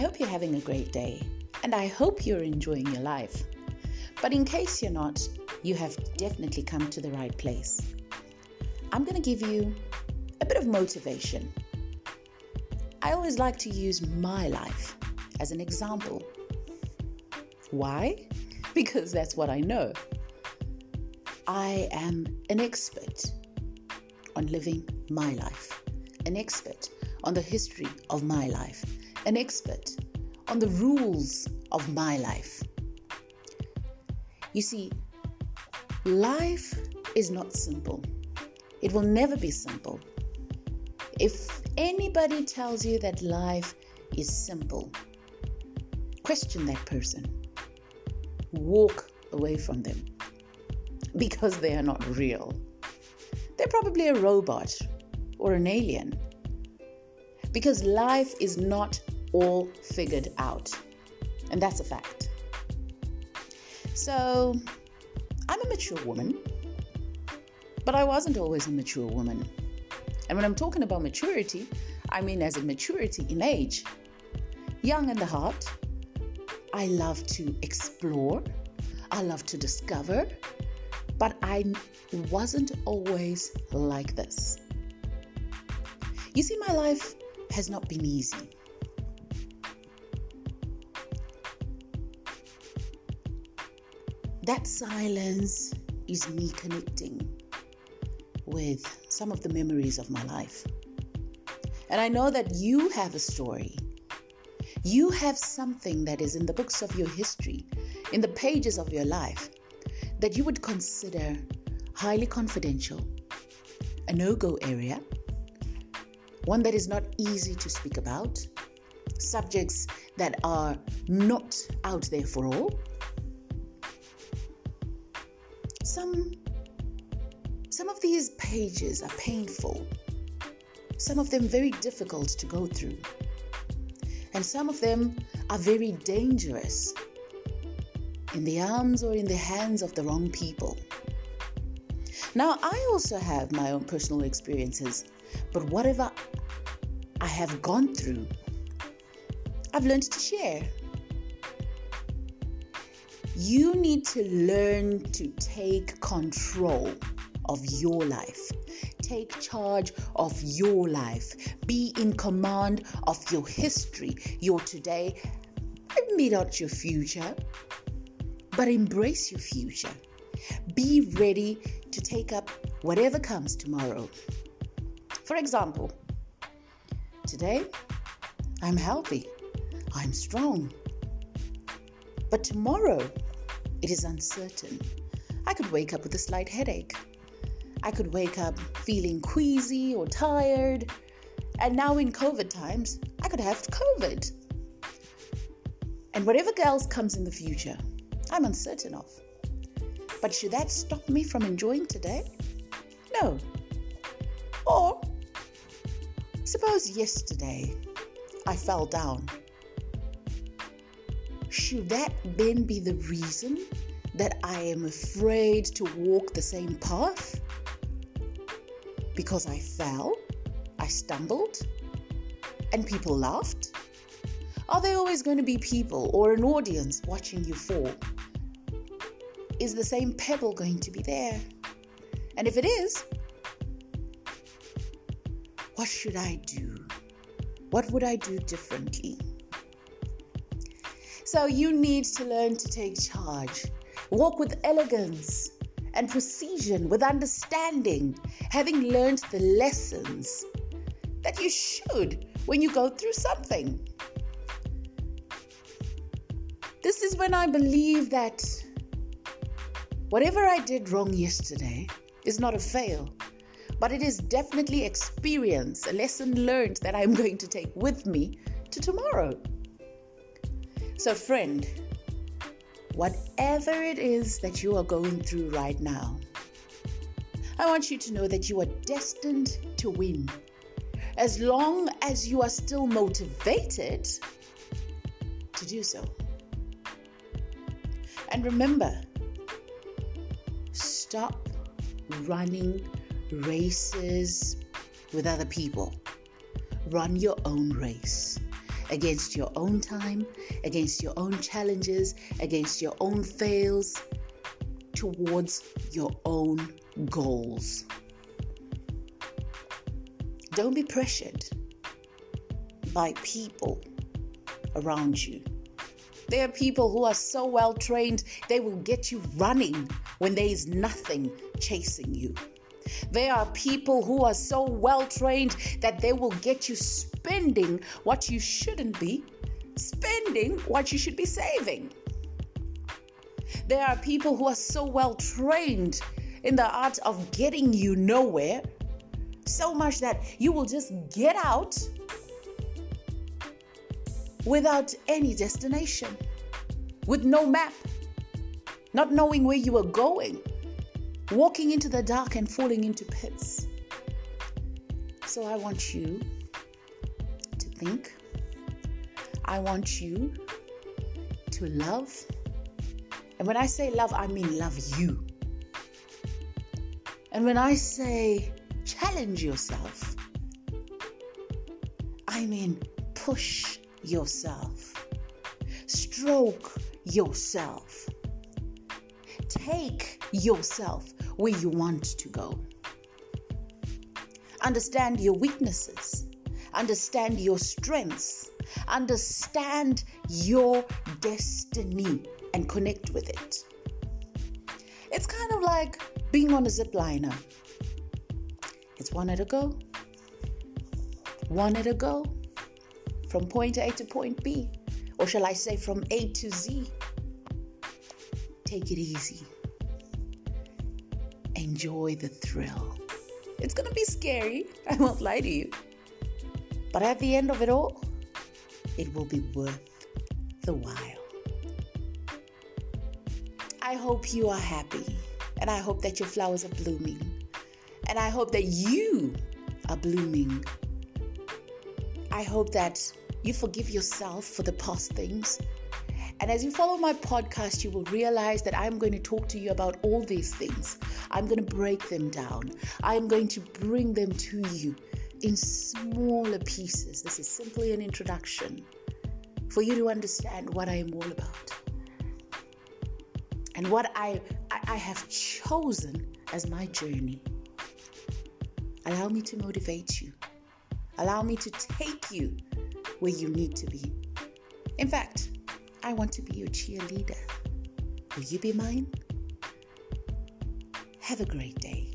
I hope you're having a great day and I hope you're enjoying your life. But in case you're not, you have definitely come to the right place. I'm going to give you a bit of motivation. I always like to use my life as an example. Why? Because that's what I know. I am an expert on living my life, an expert on the history of my life, an expert on the rules of my life. You see, life is not simple. It will never be simple. If anybody tells you that life is simple, question that person. Walk away from them because they are not real. They're probably a robot or an alien because life is not all figured out. And that's a fact. So, I'm a mature woman, but I wasn't always a mature woman. And when I'm talking about maturity, I mean as in maturity in age. Young in the heart, I love to explore, I love to discover, but I wasn't always like this. You see, my life has not been easy. That silence is me connecting with some of the memories of my life. And I know that you have a story. You have something that is in the books of your history, in the pages of your life, that you would consider highly confidential, a no go area, one that is not easy to speak about, subjects that are not out there for all. Some, some of these pages are painful, some of them very difficult to go through, and some of them are very dangerous in the arms or in the hands of the wrong people. Now, I also have my own personal experiences, but whatever I have gone through, I've learned to share. You need to learn to take control of your life. Take charge of your life. Be in command of your history, your today, maybe not your future, but embrace your future. Be ready to take up whatever comes tomorrow. For example, today I'm healthy, I'm strong. But tomorrow it is uncertain. I could wake up with a slight headache. I could wake up feeling queasy or tired. And now in COVID times, I could have COVID. And whatever else comes in the future, I'm uncertain of. But should that stop me from enjoying today? No. Or suppose yesterday I fell down. Should that then be the reason that I am afraid to walk the same path? Because I fell, I stumbled, and people laughed? Are there always going to be people or an audience watching you fall? Is the same pebble going to be there? And if it is, what should I do? What would I do differently? So you need to learn to take charge. Walk with elegance and precision, with understanding, having learned the lessons that you should when you go through something. This is when I believe that Whatever I did wrong yesterday is not a fail, but it is definitely experience, a lesson learned that I'm going to take with me to tomorrow. So, friend, whatever it is that you are going through right now, I want you to know that you are destined to win. As long as you are still motivated to do so. And remember, stop running races with other people. Run your own race. against your own time, against your own challenges, against your own fails, towards your own goals. Don't be pressured by people around you. There are people who are so well trained, they will get you running when there is nothing chasing you. There are people who are so well trained that they will get you spending what you shouldn't be spending, what you should be saving. There are people who are so well trained in the art of getting you nowhere, so much that you will just get out without any destination, with no map, not knowing where you are going, walking into the dark and falling into pits. So I want you to think, I want you to love. And when I say love, I mean love you. And when I say challenge yourself, I mean push yourself, stroke yourself, take yourself where you want to go. Understand your weaknesses, understand your strengths, understand your destiny, and connect with it. It's kind of like being on a zip liner. It's one at a go, one at a go, from point A to point B, or shall I say from A to Z. Take it easy. Enjoy the thrill. It's gonna be scary, I won't lie to you. But at the end of it all, it will be worth the while. I hope you are happy, and I hope that your flowers are blooming, and I hope that you are blooming. I hope that you forgive yourself for the past things. And as you follow my podcast, you will realize that I'm going to talk to you about all these things. I'm going to break them down. I'm going to bring them to you in smaller pieces. This is simply an introduction for you to understand what I am all about and what I, I, I have chosen as my journey. Allow me to motivate you, allow me to take you where you need to be. In fact, I want to be your cheerleader. Will you be mine? Have a great day.